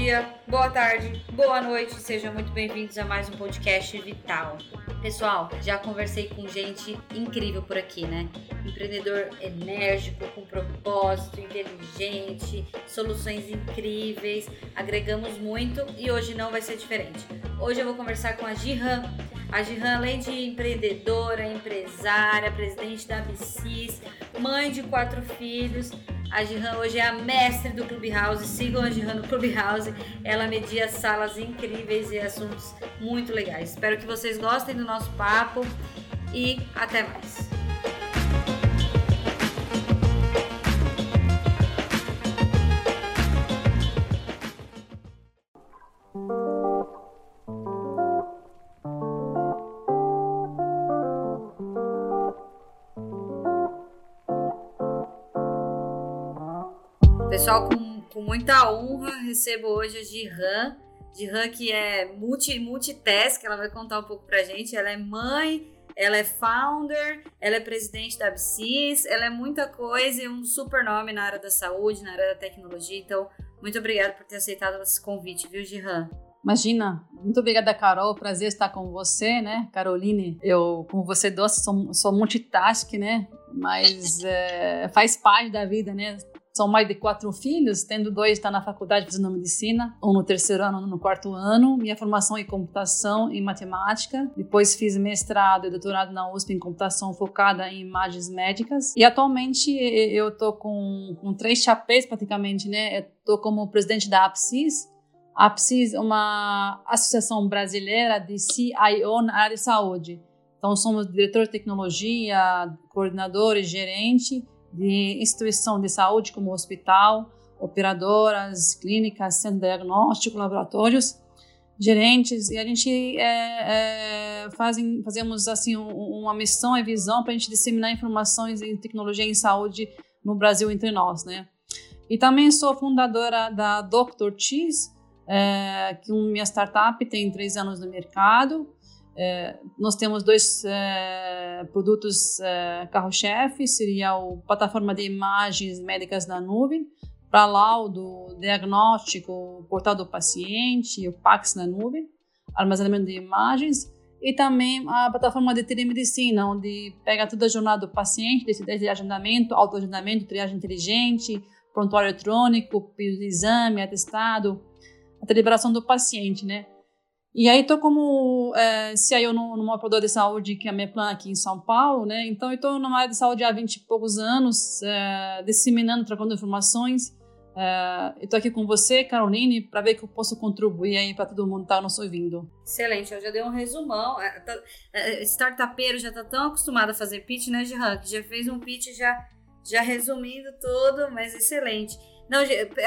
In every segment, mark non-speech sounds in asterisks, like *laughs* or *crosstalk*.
dia, boa tarde, boa noite, sejam muito bem-vindos a mais um podcast Vital. Pessoal, já conversei com gente incrível por aqui, né? Empreendedor enérgico, com propósito, inteligente, soluções incríveis, agregamos muito e hoje não vai ser diferente. Hoje eu vou conversar com a Gihan. A Gihan, além de empreendedora, empresária, presidente da ABCIS, mãe de quatro filhos, a Jihan hoje é a mestre do Clubhouse. Sigam a Jihan no Clubhouse. Ela media salas incríveis e assuntos muito legais. Espero que vocês gostem do nosso papo e até mais. Muita honra, recebo hoje a Jihan. Jihan que é multi, multitask, ela vai contar um pouco pra gente. Ela é mãe, ela é founder, ela é presidente da ABCIS, ela é muita coisa e um super nome na área da saúde, na área da tecnologia. Então, muito obrigada por ter aceitado esse convite, viu, Jihan? Imagina, muito obrigada, Carol. Prazer estar com você, né, Caroline? Eu, como você doce, sou, sou multitask, né? Mas *laughs* é, faz parte da vida, né? São mais de quatro filhos, tendo dois está na faculdade fazendo medicina, um no terceiro ano, um no quarto ano. Minha formação em computação e matemática. Depois fiz mestrado e doutorado na USP em computação focada em imagens médicas. E atualmente eu estou com, com três chapéus praticamente, né? Estou como presidente da APSIS, a APSIS é uma associação brasileira de CIO na área de saúde. Então, somos diretor de tecnologia, coordenador e gerente de instituição de saúde, como hospital, operadoras, clínicas, centro diagnóstico, laboratórios, gerentes, e a gente é, é, fazem, fazemos assim um, uma missão e visão para a gente disseminar informações em tecnologia em saúde no Brasil entre nós, né? E também sou fundadora da Dr. Cheese, é, que é minha startup tem três anos no mercado. É, nós temos dois é, produtos é, carro-chefe, seria o plataforma de imagens médicas na nuvem, para laudo, diagnóstico, portal do paciente, o PAX na nuvem, armazenamento de imagens, e também a plataforma de telemedicina, onde pega toda a jornada do paciente, desde agendamento, autoagendamento, triagem inteligente, prontuário eletrônico, exame, atestado, a deliberação do paciente, né? E aí estou como é, CIO numa operadora de saúde que é a minha plana aqui em São Paulo, né? Então estou numa área de saúde há 20 e poucos anos, é, disseminando, trocando informações. É, estou aqui com você, Caroline, para ver que eu posso contribuir aí para todo mundo que está nos ouvindo. Excelente, eu já dei um resumão. É, tá, é, startupeiro já está tão acostumado a fazer pitch, né, Jean? Que já fez um pitch já, já resumindo tudo, mas excelente. Não,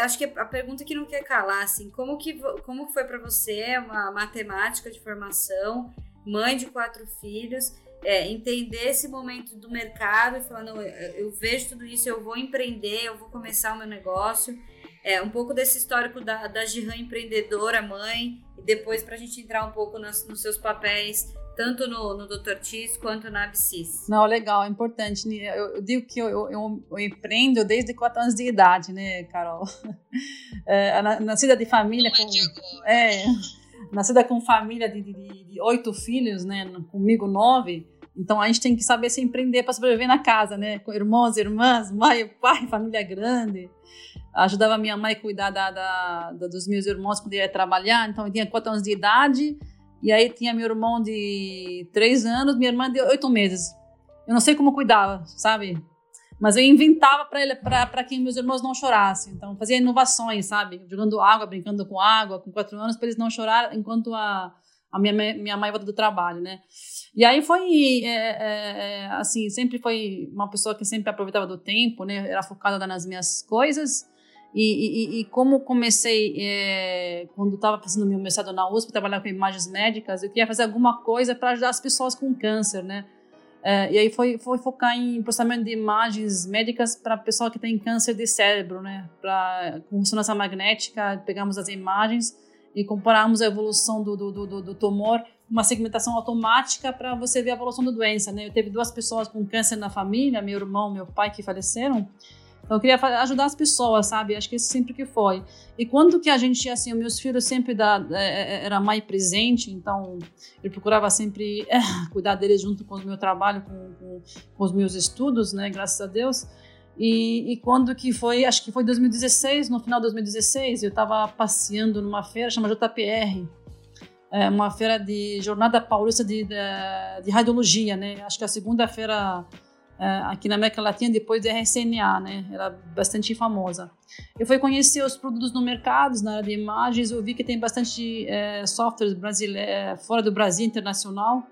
acho que a pergunta que não quer calar, assim, como que como foi para você, uma matemática de formação, mãe de quatro filhos, é, entender esse momento do mercado e falar, não, eu, vejo tudo isso, eu vou empreender, eu vou começar o meu negócio. É, um pouco desse histórico da, da Gihan empreendedora, mãe, e depois para a gente entrar um pouco nas, nos seus papéis tanto no, no Dr. Tis quanto na Absis. Não, legal, é importante. Né? Eu, eu digo que eu, eu, eu, eu, empreendo desde 4 anos de idade, né, Carol? *laughs* É, nascida de família com. É, nascida com família de, de, de, oito filhos, né? Comigo nove. Então a gente tem que saber se empreender para sobreviver na casa, né? Com irmãos, irmãs, mãe, pai, *laughs* família grande. Ajudava minha mãe a cuidar da, da, da dos meus irmãos quando ia trabalhar. Então eu tinha quatro anos de idade e aí tinha meu irmão de três anos, minha irmã de oito meses. Eu não sei como cuidava, sabe? Mas eu inventava para ele, para que meus irmãos não chorassem. Então fazia inovações, sabe? Jogando água, brincando com água, com quatro anos, para eles não chorar enquanto a, a minha, minha mãe volta do trabalho, né? E aí foi, é, é, é, assim, sempre foi uma pessoa que sempre aproveitava do tempo, né? Era focada nas minhas coisas. E, e, e como comecei, é, quando estava fazendo meu mestrado na USP, trabalhar com imagens médicas, eu queria fazer alguma coisa para ajudar as pessoas com câncer, né? É, e aí foi, foi focar em processamento de imagens médicas para pessoa que tem câncer de cérebro, né? Para com ressonância magnética, pegamos as imagens e comparamos a evolução do, do, do, do tumor, uma segmentação automática para você ver a evolução da doença, né? Eu teve duas pessoas com câncer na família, meu irmão, meu pai, que faleceram. Eu queria ajudar as pessoas, sabe? Acho que isso sempre que foi. E quando que a gente, assim, meus filhos sempre da, é, é, era mãe presente, então eu procurava sempre é, *laughs* cuidar deles junto com o meu trabalho, com, com, com, os meus estudos, né? Graças a Deus. E, e, quando que foi, acho que foi 2016, no final de 2016, eu estava passeando numa feira chamada JPR, é uma feira de Jornada Paulista de, de, de Radiologia, né? Acho que a segunda feira é, aqui na América Latina depois da RCNA, né? Era bastante famosa. Eu fui conhecer os produtos no mercado, na área de imagens, eu vi que tem bastante é, softwares é, fora do Brasil, internacional.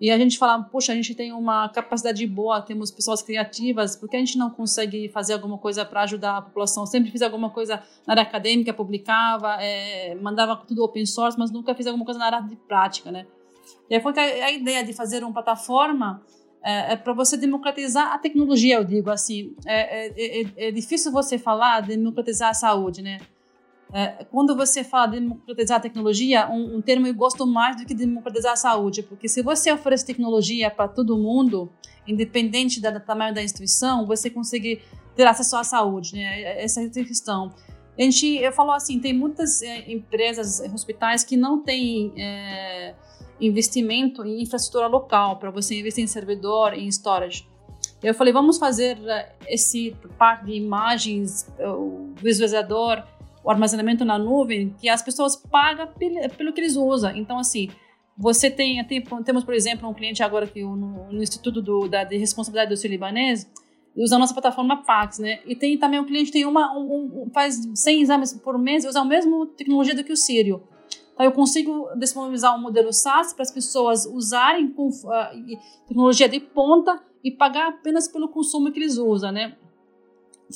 E a gente fala, poxa, a gente tem uma capacidade boa, temos pessoas criativas, por que a gente não consegue fazer alguma coisa para ajudar a população? Sempre fiz alguma coisa na área acadêmica, publicava, é, mandava tudo open source, mas nunca fiz alguma coisa na área de prática, né? E aí foi a ideia de fazer uma plataforma é, é para você democratizar a tecnologia, eu digo assim. É, é, é, é difícil você falar democratizar a saúde, né? É, quando você fala de democratizar a tecnologia, um, um, termo eu gosto mais do que democratizar a saúde, porque se você oferece tecnologia para todo mundo, independente da, do tamanho da instituição, você consegue ter acesso à saúde, né? Essa é a questão. A gente, eu falo assim, tem muitas é, empresas, hospitais que não têm é, investimento em infraestrutura local para você investir em servidor, em storage. Eu falei, vamos fazer esse parte de imagens, o visualizador, o armazenamento na nuvem que as pessoas pagam pelo que eles usam. Então, assim, você tem, tem temos, por exemplo, um cliente agora que no, no Instituto do, da, de Responsabilidade do Sul Libanês, usa a nossa plataforma Pax, né? E tem também o cliente tem uma um, um, faz 100 exames por mês, usa a mesma tecnologia do que o Sírio. Então eu consigo disponibilizar um modelo SaaS para as pessoas usarem com uh, tecnologia de ponta e pagar apenas pelo consumo que eles usam, né?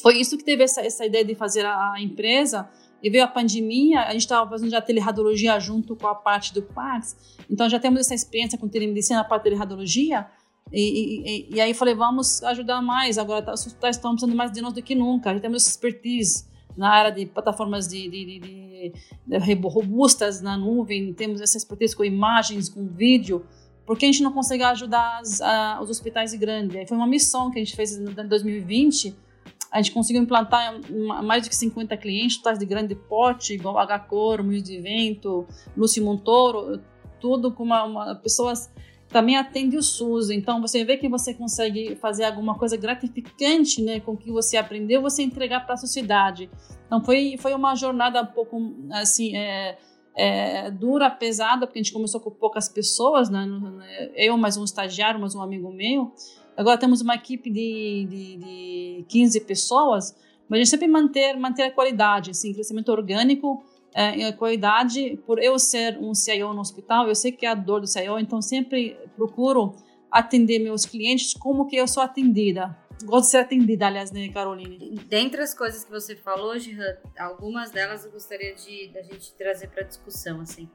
Foi isso que teve essa, essa ideia de fazer a, a empresa. E veio a pandemia, a gente estava fazendo já teleradiologia junto com a parte do PAX, então já temos essa experiência com telemedicina de teleradiologia, e, e, e, aí falei, vamos ajudar mais, agora tá, os hospitais estão precisando mais de nós do que nunca, já temos expertise na área de plataformas de, de, de, de robustas na nuvem, temos essa expertise com imagens, com vídeo, porque a gente não consegue ajudar as, a, os hospitais grandes? Foi uma missão que a gente fez em 2020, a gente conseguiu implantar mais de 50 clientes, hospitais de grande porte, igual H-Cor, Moinhos de Vento, Lúcio Montoro, tudo com uma, uma pessoas também atende o SUS. Então você vê que você consegue fazer alguma coisa gratificante, né, com o que você aprendeu, você entregar para a sociedade. Então foi foi uma jornada um pouco assim é, é, dura, pesada, porque a gente começou com poucas pessoas, né, eu mais um estagiário, mais um amigo meu. Agora temos uma equipe de, de, de 15 pessoas, mas a gente sempre manter, manter a qualidade, assim, crescimento orgânico, é, a qualidade, por eu ser um CIO no hospital, eu sei que é a dor do CIO, então sempre procuro atender meus clientes como que eu sou atendida. Gosto de ser atendida, aliás, né, Caroline? Dentre as coisas que você falou, Gihan, algumas delas eu gostaria de da gente trazer para discussão, assim.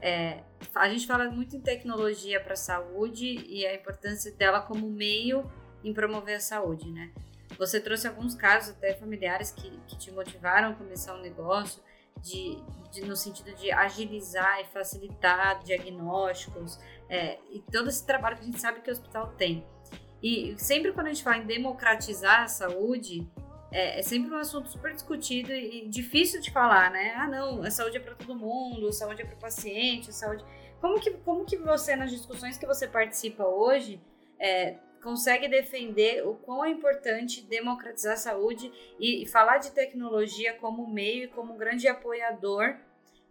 É, a gente fala muito em tecnologia para a saúde e a importância dela como meio em promover a saúde, né? Você trouxe alguns casos até familiares que, que te motivaram a começar um negócio, de, de no sentido de agilizar e facilitar diagnósticos é, e todo esse trabalho que a gente sabe que o hospital tem. E sempre quando a gente fala em democratizar a saúde, é, é, sempre um assunto super discutido e difícil de falar, né? Ah, não, a saúde é para todo mundo, a saúde é para o paciente, a saúde. Como que, como que você, nas discussões que você participa hoje, é, consegue defender o quão é importante democratizar a saúde e, e falar de tecnologia como meio e como grande apoiador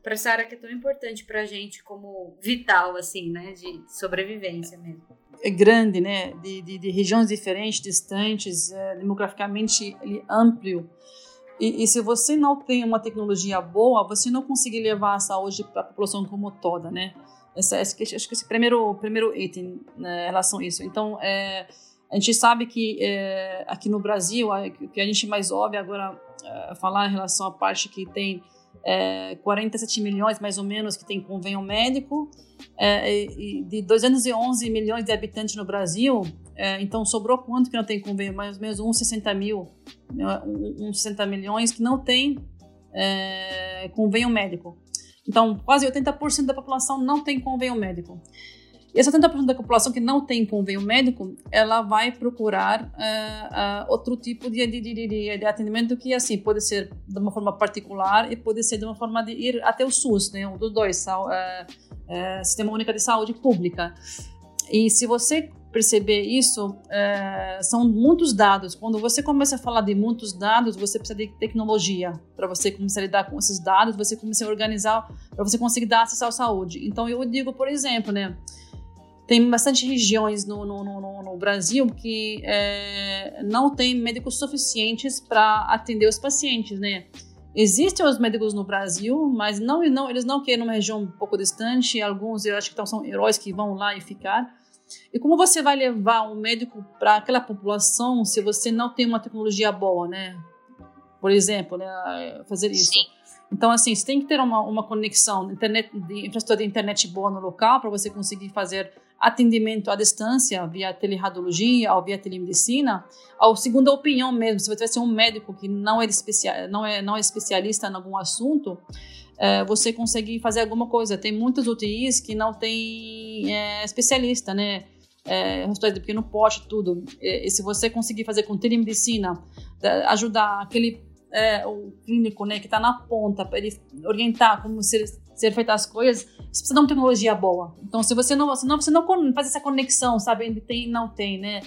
para essa área que é tão importante para a gente como vital, assim, né? De sobrevivência mesmo é grande, né, de, de, de regiões diferentes, distantes, é, demograficamente amplo. E, e, se você não tem uma tecnologia boa, você não consegue levar a saúde para a população como toda, né? Esse, esse, acho que esse primeiro primeiro item né, em relação a isso. Então, é, a gente sabe que é, aqui no Brasil, o que a gente mais ouve agora é, falar em relação à parte que tem é, 47 milhões mais ou menos que tem convênio médico, é, e de 211 milhões de habitantes no Brasil, é, então sobrou quanto que não tem convênio? Mais ou menos uns 60 mil, né, uns 60 milhões que não tem é, convênio médico. Então, quase 80% da população não tem convênio médico. E essa 70% da população que não tem convênio médico, ela vai procurar uh, uh, outro tipo de, de, de, de, atendimento que, assim, pode ser de uma forma particular e pode ser de uma forma de ir até o SUS, né? Um dos dois, uh, Sistema Único de Saúde Pública. E se você perceber isso, é, são muitos dados. Quando você começa a falar de muitos dados, você precisa de tecnologia para você começar a lidar com esses dados, você começar a organizar, para você conseguir dar acesso à saúde. Então, eu digo, por exemplo, né, tem bastante regiões no, no, no, no Brasil que é, não tem médicos suficientes para atender os pacientes, né? Existem os médicos no Brasil, mas não, não eles não querem uma região um pouco distante. Alguns eu acho que são heróis que vão lá e ficar. E como você vai levar um médico para aquela população se você não tem uma tecnologia boa, né? Por exemplo, né? fazer isso. Sim. Então, assim, você tem que ter uma, uma conexão, internet, de, infraestrutura de internet boa no local para você conseguir fazer atendimento à distância, via teleradiologia ou via telemedicina, ou segunda opinião mesmo, se você ser um médico que não é, especial, não é, não é especialista em algum assunto, é, você consegue fazer alguma coisa. Tem muitas UTIs que não tem é, especialista, né? É, de pequeno porte, tudo. E, e, se você conseguir fazer com telemedicina, ajudar aquele é, o clínico, né, que está na ponta, para ele orientar como ser, ser feitas as coisas, você precisa de uma tecnologia boa. Então, se você não, você não, você não faz essa conexão, sabe, tem e não tem, né?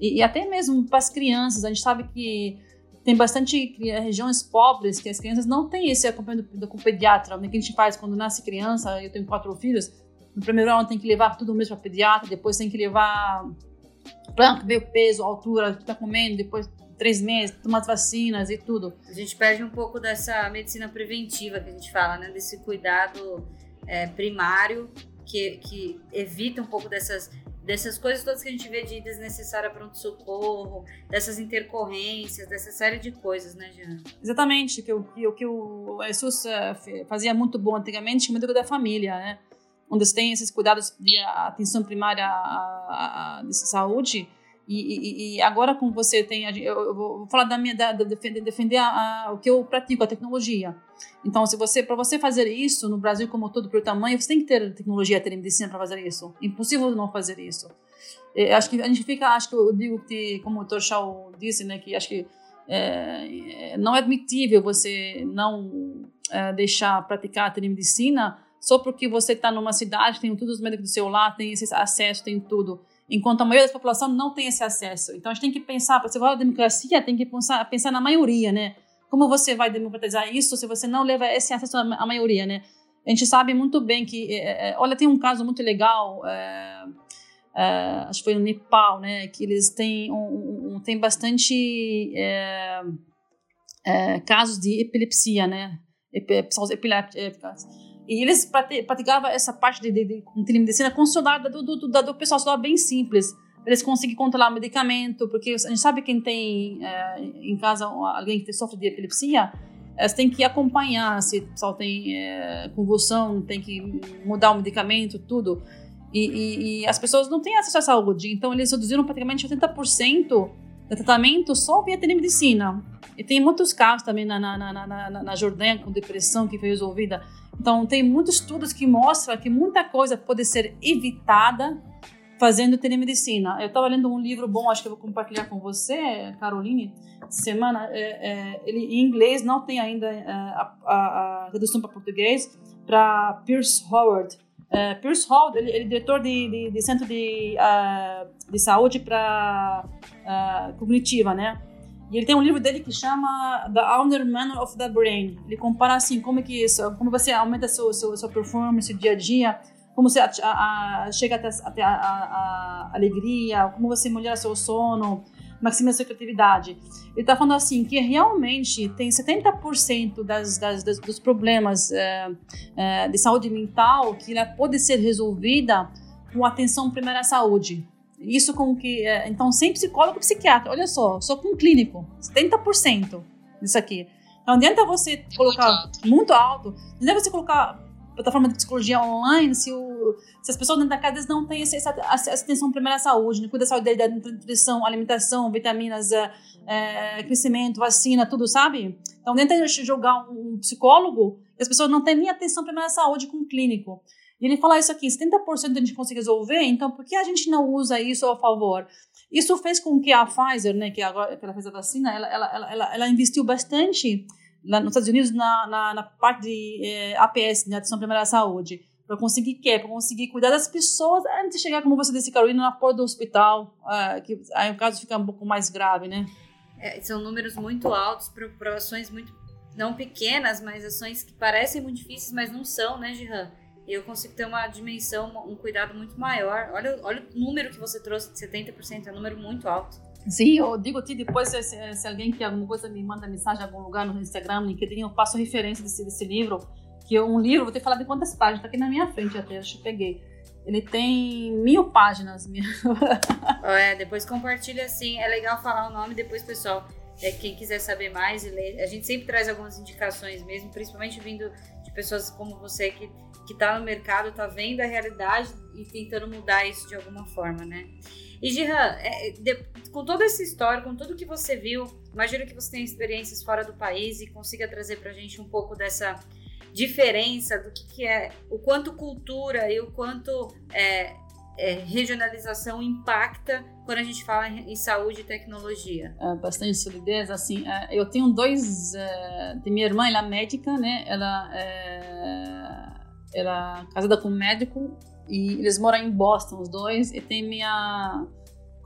E, e até mesmo para as crianças, a gente sabe que tem bastante regiões pobres que as crianças não têm esse acompanhamento com o pediatra. O que a gente faz quando nasce criança? Eu tenho quatro filhos. No primeiro ano tem que levar tudo mesmo para pediatra, depois tem que levar para ver o peso, a altura que está comendo, depois três meses, tomar as vacinas e tudo. A gente perde um pouco dessa medicina preventiva que a gente fala, né? Desse cuidado é, primário que, que evita um pouco dessas dessas coisas todas que a gente vê de desnecessária pronto-socorro, dessas intercorrências, dessa série de coisas, né, Jean? Exatamente, que o que, o, que o Jesus eh, fazia muito bom antigamente, o médico da família, né? Onde tem esses cuidados de atenção primária de saúde, e, e, e, agora, como você tem, eu, vou falar da minha, da, defender, defender a, a, o que eu pratico, a tecnologia. Então, se você, para você fazer isso no Brasil como todo pelo tamanho, você tem que ter tecnologia, ter medicina para fazer isso. Impossível não fazer isso. É, acho que a gente fica, acho que eu digo que, como o Dr. Shaw disse, né, que acho que é, não é admitível você não é, deixar praticar a telemedicina só porque você está numa cidade, tem todos os médicos do seu lado, tem esse acesso, tem tudo enquanto a maioria da população não tem esse acesso. Então a gente tem que pensar, para você falar de democracia, tem que pensar, pensar na maioria, né? Como você vai democratizar isso se você não leva esse acesso à maioria, né? A gente sabe muito bem que, é, é, olha, tem um caso muito legal, é, é, acho que foi no Nepal, né? Que eles têm, um, um tem bastante é, é, casos de epilepsia, né? Pessoas epilépticas e eles praticavam essa parte de, de, de telemedicina celular do, do, do, do pessoal, celular bem simples. Eles conseguem controlar o medicamento, porque a gente sabe quem tem é, em casa alguém que sofre de epilepsia, eles têm que acompanhar se o pessoal tem é, convulsão, tem que mudar o medicamento, tudo. E, e, e, as pessoas não têm acesso à saúde, então eles reduziram praticamente 80% do tratamento só via telemedicina. E tem muitos casos também na, na, na, na, na Jordânia com depressão que foi resolvida então, tem muitos estudos que mostram que muita coisa pode ser evitada fazendo telemedicina. Eu estava lendo um livro bom, acho que eu vou compartilhar com você, Caroline, semana. É, é, ele em inglês não tem ainda é, a, a, a tradução para português para Pierce Howard. É, Pierce Howard, ele, ele é diretor de, de, de centro de, uh, de saúde para uh, cognitiva, né? E ele tem um livro dele que chama The Owner Manual of the Brain. Ele compara assim como é que isso, como você aumenta seu, seu sua performance dia a dia, como você a, a, chega até, até a, a, alegria, como você melhora seu sono, maximiza sua criatividade. Ele está falando assim que realmente tem 70% das, das, das, dos problemas é, é, de saúde mental que ela pode ser resolvida com atenção primária à saúde. Isso com que. É, então, sem psicólogo e psiquiatra. Olha só, só com clínico. 70% disso aqui. Não adianta você colocar muito alto. muito alto. Não adianta você colocar plataforma de psicologia online se, o, se as pessoas dentro da casa não têm essa, essa, atenção primeira à saúde, né? cuida da saúde da nutrição, alimentação, vitaminas, é, é, crescimento, vacina, tudo, sabe? Então, dentro de jogar um psicólogo, as pessoas não têm nem atenção primeira à saúde com um clínico. E ele fala isso aqui, 70% a gente consegue resolver, então por que a gente não usa isso a favor? Isso fez com que a Pfizer, né, que agora que ela fez a vacina, ela, ela, ela, ela investiu bastante lá nos Estados Unidos na, na, na parte de eh, APS, né, Atenção Primária à Saúde, para conseguir quê? Para conseguir cuidar das pessoas antes de chegar, como você disse, Carolina, na porta do hospital, uh, que aí o caso fica um pouco mais grave, né? É, são números muito altos para ações muito, não pequenas, mas ações que parecem muito difíceis, mas não são, né, Gihan? E eu consigo ter uma dimensão, um cuidado muito maior. Olha, olha o número que você trouxe de 70%, é um número muito alto. Sim, eu digo-te depois, se, se, alguém quer alguma coisa me manda mensagem em algum lugar no Instagram, no LinkedIn, eu passo referência desse, desse livro, que é um livro, vou ter que falar de quantas páginas, tá aqui na minha frente até, acho que peguei. Ele tem mil páginas. *laughs* é, depois compartilha assim, é legal falar o nome depois, pessoal. É, quem quiser saber mais e ler, a gente sempre traz algumas indicações mesmo, principalmente vindo de pessoas como você que que está no mercado, está vendo a realidade e tentando mudar isso de alguma forma, né? E Jihan, é, de, com toda essa história, com tudo que você viu, imagino que você tem experiências fora do país e consiga trazer para a gente um pouco dessa diferença do que, que, é, o quanto cultura e o quanto é, é, regionalização impacta quando a gente fala em, saúde e tecnologia? É, bastante solidez, assim, é, eu tenho dois, é, tem minha irmã, ela é médica, né, ela é era casada com um médico e eles moram em Boston, os dois. E tem minha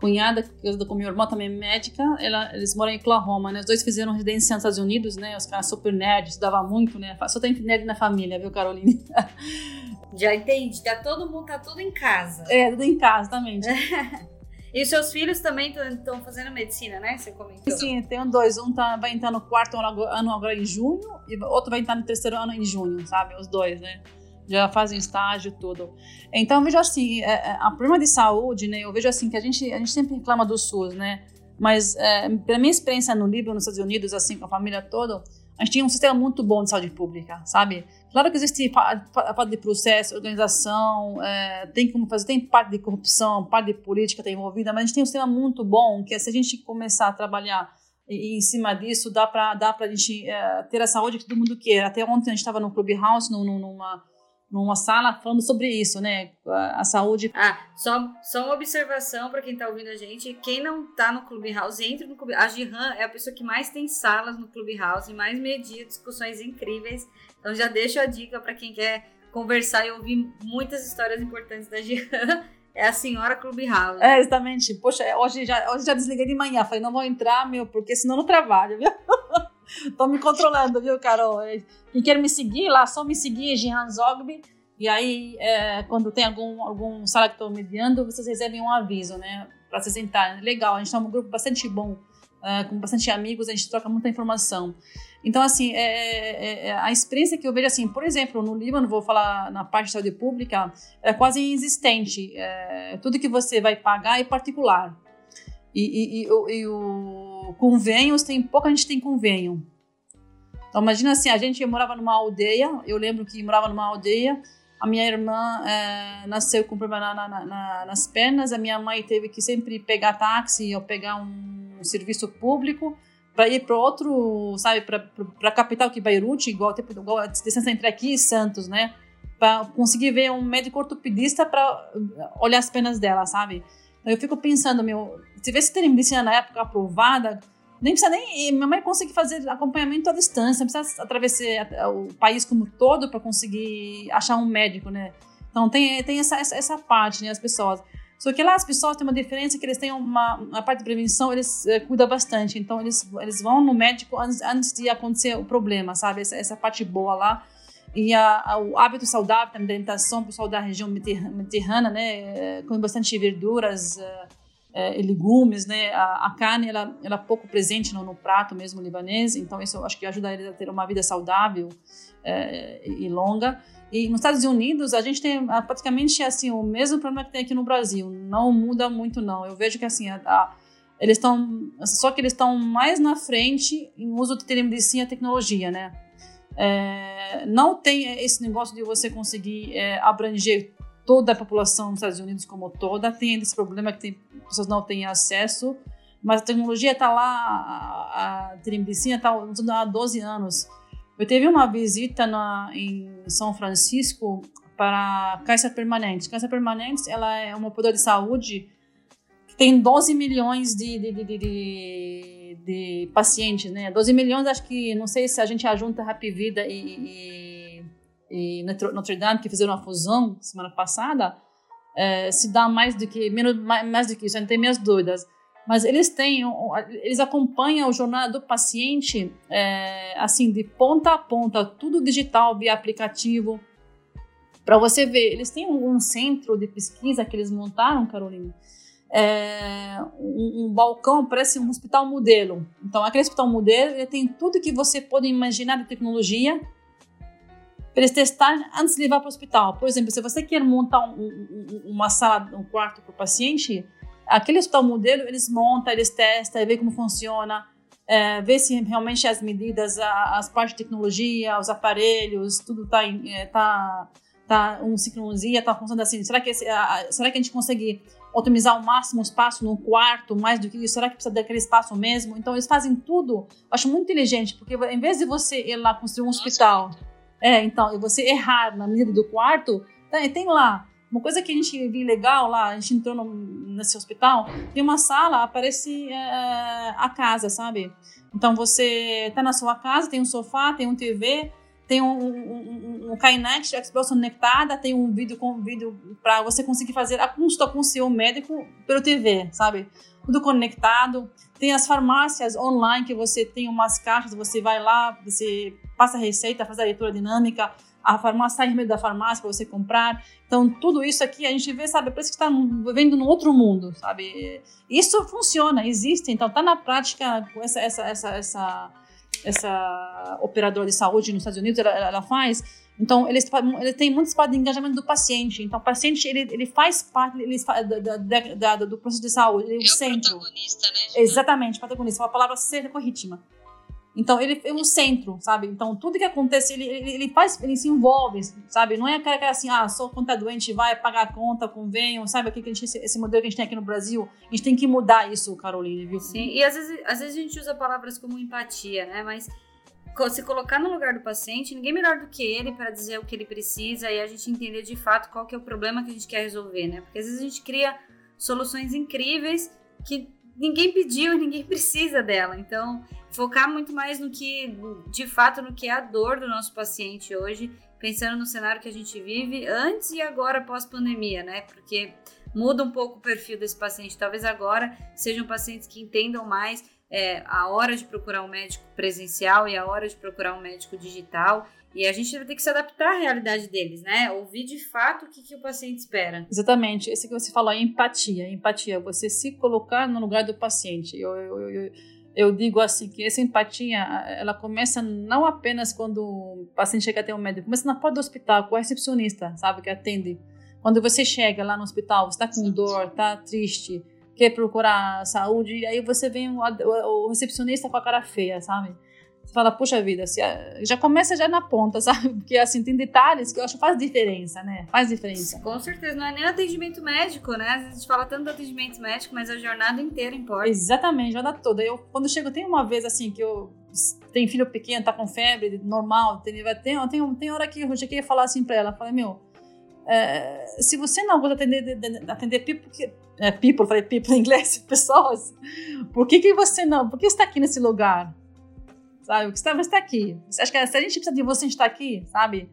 cunhada, casada com minha irmã, também médica, ela, eles moram em Oklahoma, né? Os dois fizeram residência nos Estados Unidos, né? Os caras super nerds, estudavam muito, né? Só tem nerd na família, viu, Caroline? *laughs* Já entendi. Tá todo mundo, tá tudo em casa. É, tudo em casa, exatamente. *laughs* E os seus filhos também estão fazendo medicina, né? Você comentou. Sim, tenho dois. Um tá, vai entrar no quarto ano agora em junho e outro vai entrar no terceiro ano em junho, sabe? Os dois, né? Já fazem estágio tudo. Então eu vejo assim, é, é, a problema de saúde, né? Eu vejo assim que a gente a gente sempre reclama do SUS, né? Mas é, pela minha experiência no Líbano, nos Estados Unidos, assim com a família toda, a gente tinha um sistema muito bom de saúde pública, sabe? Claro que existe parte de processo, organização, é, tem como fazer, tem parte de corrupção, parte de política está envolvida, mas a gente tem um sistema muito bom que se a gente começar a trabalhar e, em cima disso dá para dá a gente é, ter a saúde que todo mundo quer. Até ontem a gente estava no Clubhouse, numa numa sala falando sobre isso, né? A, a saúde. Ah, só, só uma observação para quem está ouvindo a gente: quem não está no Clubhouse, entre no Clubhouse. A Gihan é a pessoa que mais tem salas no Clubhouse, mais media discussões incríveis. Então já deixo a dica para quem quer conversar e ouvir muitas histórias importantes da Gihan. *laughs* É a senhora Clubhouse. É, exatamente. Poxa, hoje já, hoje já desliguei de manhã. Falei, não vou entrar, meu, porque senão não trabalho, viu? *laughs* *laughs* Tô me controlando, viu, Carol? Quem quer me seguir lá, só me seguir, Jihan Zogby. E aí, é, quando tem algum, algum sala que estou mediando, vocês recebem um aviso, né? Para se sentar. Legal, a gente está um grupo bastante bom, é, com bastante amigos, a gente troca muita informação. Então, assim, é, é, é, a experiência que eu vejo, assim, por exemplo, no Líbano, vou falar na parte de saúde pública, é quase inexistente. É, tudo que você vai pagar é particular. E, e, e, e o convênios, tem pouca gente tem convênio. Então, imagina assim, a gente morava numa aldeia, eu lembro que morava numa aldeia, a minha irmã é, nasceu com problema na, na, na, nas pernas, a minha mãe teve que sempre pegar táxi ou pegar um serviço público para ir para outro, sabe, para a capital que é Beirute, igual, tipo, igual a distância entre aqui e Santos, né? Para conseguir ver um médico ortopedista para olhar as pernas dela, sabe? Eu fico pensando, meu, se tivesse telemedicina na época aprovada, nem precisa nem. Minha mãe consegue fazer acompanhamento à distância, não precisa atravessar o país como todo para conseguir achar um médico, né? Então tem, tem essa, essa, essa, parte, né? As pessoas. Só que lá as pessoas têm uma diferença que eles têm uma, uma parte de prevenção, eles é, cuidam bastante. Então eles, eles vão no médico antes, antes de acontecer o problema, sabe? Essa, essa parte boa lá. E a, a, o hábito saudável também da alimentação, pessoal da região mediterrânea, né, com bastante verduras é, legumes, né, a, a, carne ela, ela é pouco presente no, no, prato mesmo libanês, então isso acho que ajuda eles a ter uma vida saudável é, e longa. E nos Estados Unidos a gente tem praticamente assim o mesmo problema que tem aqui no Brasil, não muda muito não. Eu vejo que assim a, a, eles estão só que eles estão mais na frente em uso de telemedicina e tecnologia, né? É, não tem esse negócio de você conseguir é, abranger toda a população dos Estados Unidos como toda, tem esse problema que tem, pessoas não têm acesso, mas a tecnologia está lá, a, a telemedicina está usando há 12 anos. Eu teve uma visita na, em São Francisco para Caixa Permanente. Caixa Permanente ela é uma poder de saúde que tem 12 milhões de, de, de, de, de pacientes, né? 12 milhões, acho que, não sei se a gente ajunta Happy Vida e, e, e Notre Dame, que fizeram uma fusão semana passada, é, se dá mais do que, menos, mais, mais do que isso, eu não tenho minhas dúvidas mas eles têm, eles acompanham o jornal do paciente, é, assim, de ponta a ponta, tudo digital, via aplicativo, para você ver. Eles têm um, centro de pesquisa que eles montaram, Carolina, é, um, um, balcão, parece um hospital modelo. Então, aquele hospital modelo, ele tem tudo que você pode imaginar de tecnologia para eles testarem antes de levar para o hospital. Por exemplo, se você quer montar um, uma sala, um quarto para o paciente, aquele hospital modelo, eles montam, eles testam, vê como funciona, é, vê se realmente as medidas, as partes de tecnologia, os aparelhos, tudo está é, tá, tá um sincronia, está funcionando assim. Será que, será que a gente consegue otimizar ao máximo o espaço no quarto, mais do que isso? Será que precisa daquele espaço mesmo? Então, eles fazem tudo. acho muito inteligente, porque em vez de você ir lá construir um hospital, é, então, e você errar na medida do quarto, tem, tem lá uma coisa que a gente viu legal lá, a gente entrou no, nesse hospital, tem uma sala, aparece é, a casa, sabe? Então você tá na sua casa, tem um sofá, tem um TV, tem um, um, um, um Kinect, Xbox conectada, tem um vídeo com vídeo para você conseguir fazer a consulta com o seu médico pelo TV, sabe? Tudo conectado. Tem as farmácias online que você tem umas caixas, você vai lá, você passa a receita, faz a leitura dinâmica, a farmácia em meio da farmácia para você comprar. Então, tudo isso aqui a gente vê, sabe, parece que está vivendo num outro mundo, sabe? Isso funciona, existe, então está na prática essa, essa, essa, essa, essa operadora de saúde nos Estados Unidos, ela, ela faz. Então, eles, ele tem muito espaço de engajamento do paciente. Então, o paciente, ele, ele faz parte ele faz, da, da, da, do processo de saúde, ele é o centro. protagonista, né? Exatamente, protagonista. Uma palavra certa corrítima. Então ele é um centro, sabe? Então tudo que acontece, ele, ele, ele faz, ele se envolve, sabe? Não é aquela que é assim, ah, sou conta doente, vai pagar a conta, convenho, sabe? Aqui que gente, esse modelo que a gente tem aqui no Brasil, a gente tem que mudar isso, Caroline, viu? Sim, e às vezes, às vezes a gente usa palavras como empatia, né? Mas se colocar no lugar do paciente, ninguém melhor do que ele para dizer o que ele precisa e a gente entender de fato qual que é o problema que a gente quer resolver, né? Porque às vezes a gente cria soluções incríveis que ninguém pediu, ninguém precisa dela. Então, focar muito mais no que, de fato, no que é a dor do nosso paciente hoje, pensando no cenário que a gente vive antes e agora pós-pandemia, né? Porque muda um pouco o perfil desse paciente. Talvez agora sejam pacientes que entendam mais é, a hora de procurar um médico presencial e a hora de procurar um médico digital. E a gente vai ter que se adaptar à realidade deles, né? Ouvir de fato o que, que o paciente espera. Exatamente. Esse que você falou é empatia. Empatia, você se colocar no lugar do paciente. Eu, eu, eu, eu digo assim que essa empatia, ela começa não apenas quando o paciente chega até o médico, começa na porta do hospital, com a recepcionista, sabe, que atende. Quando você chega lá no hospital, está com dor, está triste, quer procurar saúde, e aí você vem o, o recepcionista com a cara feia, sabe? Você fala, puxa vida, já começa já na ponta, *laughs* sabe? Porque assim, tem detalhes que eu acho que faz diferença, né? Faz diferença. Com certeza, não é nem atendimento médico, né? Às vezes a gente fala tanto do atendimento médico, mas a jornada inteira importa. Exatamente, a jornada toda. Eu, quando eu chego, tem uma vez assim que eu tenho filho pequeno, tá com febre, normal, tem, tem, tem, tem hora que eu cheguei a falar assim pra ela, falei, meu, é, se você não gosta de atender, atender people, é, people, falei people em inglês, *laughs* pessoas, por que, que você não, por que você está aqui nesse lugar? Sabe? Você está, tá aqui. Você acha que se a gente precisa de você, a gente está aqui, sabe?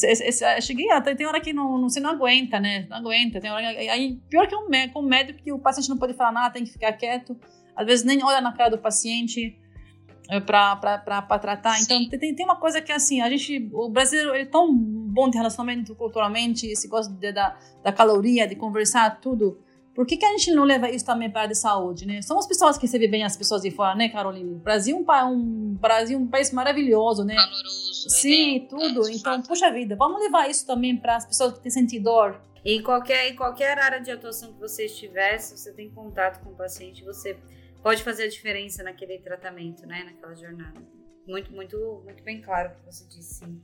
Eu cheguei, ah, tem hora que não, não, você não aguenta, né? Não aguenta. Tem hora, aí, pior que um médico, um médico que o paciente não pode falar nada, tem que ficar quieto. Às vezes nem olha na cara do paciente é, para tratar. Então, tem, tem uma coisa que, assim, a gente, o brasileiro é tão bom de relacionamento culturalmente, se gosta de, da, da caloria, de conversar, tudo. Por que, que a gente não leva isso também para a área de saúde, né? Somos pessoas que recebem bem as pessoas de fora, né, Carolina? O Brasil é um, um, Brasil um país maravilhoso, né? Valoroso. Sim, né? tudo. É, então, puxa vida, vamos levar isso também para as pessoas que têm sentido dor. Em qualquer, em qualquer área de atuação que você estiver, se você tem contato com o paciente, você pode fazer a diferença naquele tratamento, né? Naquela jornada. Muito, muito, muito bem claro o que você disse, sim.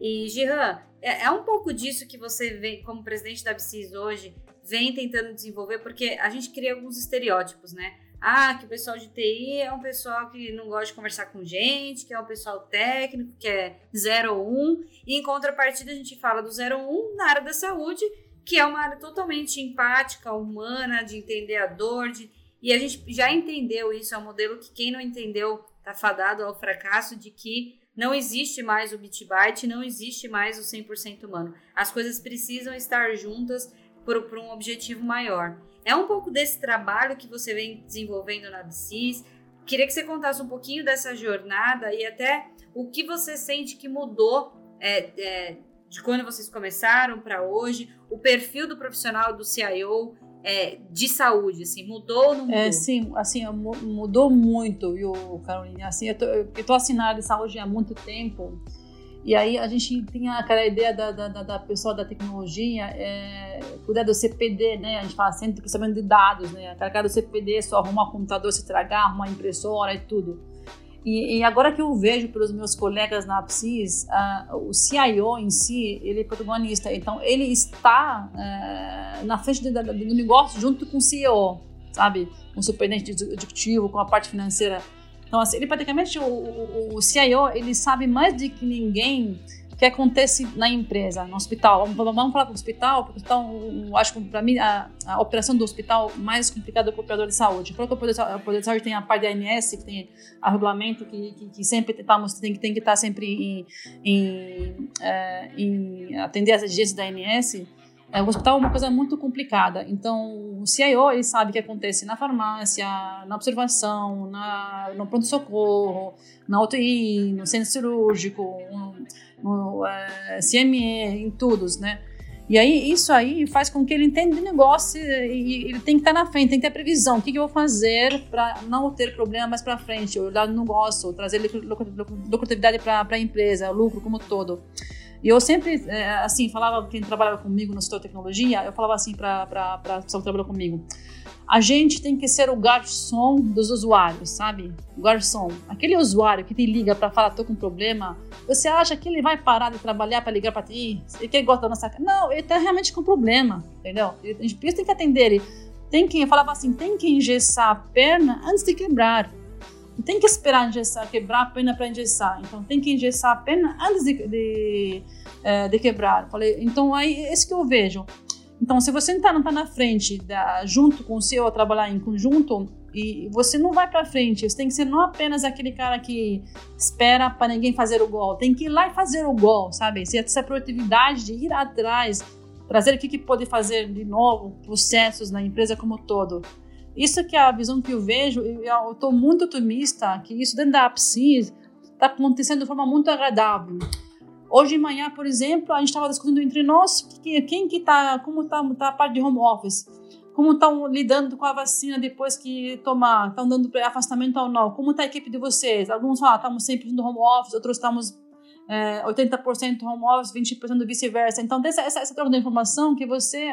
E, Gihan, é, é um pouco disso que você vê como presidente da BCIS hoje, vem tentando desenvolver, porque a gente cria alguns estereótipos, né? Ah, que o pessoal de TI é um pessoal que não gosta de conversar com gente, que é um pessoal técnico, que é 0 ou 1. Um. E em contrapartida, a gente fala do 0 ou 1 um na área da saúde, que é uma área totalmente empática, humana, de entender a dor. De... E a gente já entendeu isso, é um modelo que quem não entendeu está fadado ao fracasso de que não existe mais o bit byte, não existe mais o 100% humano. As coisas precisam estar juntas por, um objetivo maior. É um pouco desse trabalho que você vem desenvolvendo na BCIS. Queria que você contasse um pouquinho dessa jornada e até o que você sente que mudou é, é, de quando vocês começaram para hoje, o perfil do profissional do CIO é, de saúde, assim, mudou ou não é, mudou? É, sim, assim, mudou muito, viu, Carolina? Assim, eu tô, eu tô assinada de saúde há muito tempo, e aí a gente tinha aquela ideia da, da, da pessoa da tecnologia é, cuidar do CPD, né? A gente fala sempre de processamento de dados, né? Carregar do CPD, só arrumar o computador, se estragar, arrumar impressora e tudo. E, e, agora que eu vejo pelos meus colegas na PSIS, uh, o CIO em si, ele é protagonista. Então, ele está uh, na frente do, do, negócio junto com o CEO, sabe? Com o superintendente executivo, com a parte financeira. Então, assim, ele praticamente, o, o, o CIO, ele sabe mais do que ninguém que acontece na empresa, no hospital. Vamos, vamos falar do hospital, porque então, eu acho que para mim a, a, operação do hospital mais complicada é o operador de saúde. Porque o operador de saúde tem a parte da ANS, que tem o regulamento que, que, que sempre tentamos, tem, tem que estar sempre em, em, é, em atender as exigências da ANS. É, o hospital é uma coisa muito complicada. Então, o CIO ele sabe o que acontece na farmácia, na observação, na, no pronto-socorro, na UTI, no centro cirúrgico, no é, CME, em todos, né? E aí, isso aí faz com que ele entenda de negócio e ele tem que estar na frente, tem que ter previsão. O que, que eu vou fazer para não ter problema mais para frente? Olhar no negócio, trazer lucratividade para a empresa, lucro como todo. E eu sempre, é, assim, falava, quem trabalhava comigo no setor tecnologia, eu falava assim para a pessoa que trabalhou comigo, a gente tem que ser o garçom dos usuários, sabe? O garçom. Aquele usuário que te liga para falar, tô com problema, você acha que ele vai parar de trabalhar para ligar para ti? Ele que gosta da nossa... Não, ele tá realmente com problema, entendeu? A gente tem que atender ele. Tem que, eu falava assim, tem que engessar a perna antes de quebrar. Não tem que esperar engessar, quebrar a perna para engessar. Então tem que engessar a perna antes de, de, é, de quebrar. Falei, então aí é isso que eu vejo. Então se você não está tá na frente, da, junto com o CEO, trabalhar em conjunto, e você não vai para frente. Você tem que ser não apenas aquele cara que espera para ninguém fazer o gol. Tem que ir lá e fazer o gol, sabe? Ser essa produtividade de ir atrás, trazer o que, que pode fazer de novo, processos na empresa como todo. Isso que é a visão que eu vejo, eu estou muito otimista que isso dentro da APSIS está acontecendo de forma muito agradável. Hoje de manhã, por exemplo, a gente estava discutindo entre nós que, quem que está, como está tá a parte de home office, como estão lidando com a vacina depois que tomar, estão dando afastamento ou não, como está a equipe de vocês? Alguns falam, ah, estamos sempre no home office, outros estamos é, 80% home office, 20% vice-versa. Então, essa, essa, essa troca de informação que você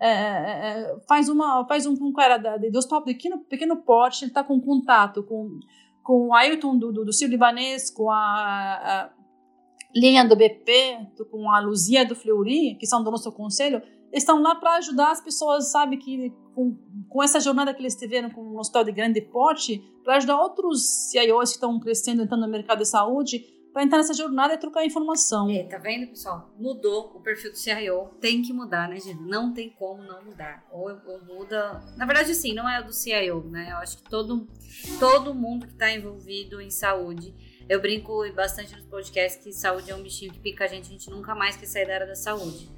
é, é, é, faz uma faz um, um cara da, de hospital pequeno, pequeno porte, ele está com contato com, com o Ailton do, do, do Ciro Libanês, com a, a do BP, com a Luzia do Fleury, que são do nosso conselho, estão lá para ajudar as pessoas, sabe, que com, com essa jornada que eles tiveram com o hospital de grande porte, para ajudar outros CIOs que estão crescendo, entrando no mercado de saúde, para entrar nessa jornada e trocar informação. É, tá vendo, pessoal? Mudou o perfil do CIO. Tem que mudar, né, gente? Não tem como não mudar. Ou, ou muda. Na verdade, sim, não é o do CIO, né? Eu acho que todo, todo mundo que está envolvido em saúde. Eu brinco bastante nos podcasts que saúde é um bichinho que pica a gente, a gente nunca mais quer sair da área da saúde.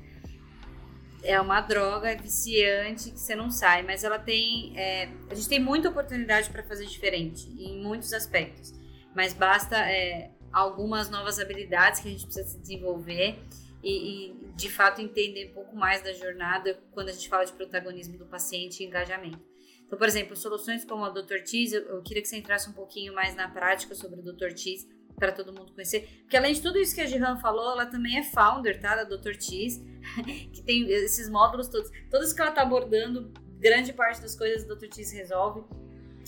É uma droga é viciante que você não sai, mas ela tem. É, a gente tem muita oportunidade para fazer diferente em muitos aspectos. Mas basta é, algumas novas habilidades que a gente precisa se desenvolver e, e, de fato entender um pouco mais da jornada quando a gente fala de protagonismo do paciente e engajamento. Então, por exemplo, soluções como a Dr. Tees, eu, eu queria que você entrasse um pouquinho mais na prática sobre o Dr. Tees para todo mundo conhecer, porque além de tudo isso que a Jihan falou, ela também é founder, tá, da Dr. Tees, *laughs* que tem esses módulos todos, todos que ela está abordando, grande parte das coisas o Dr. Tees resolve.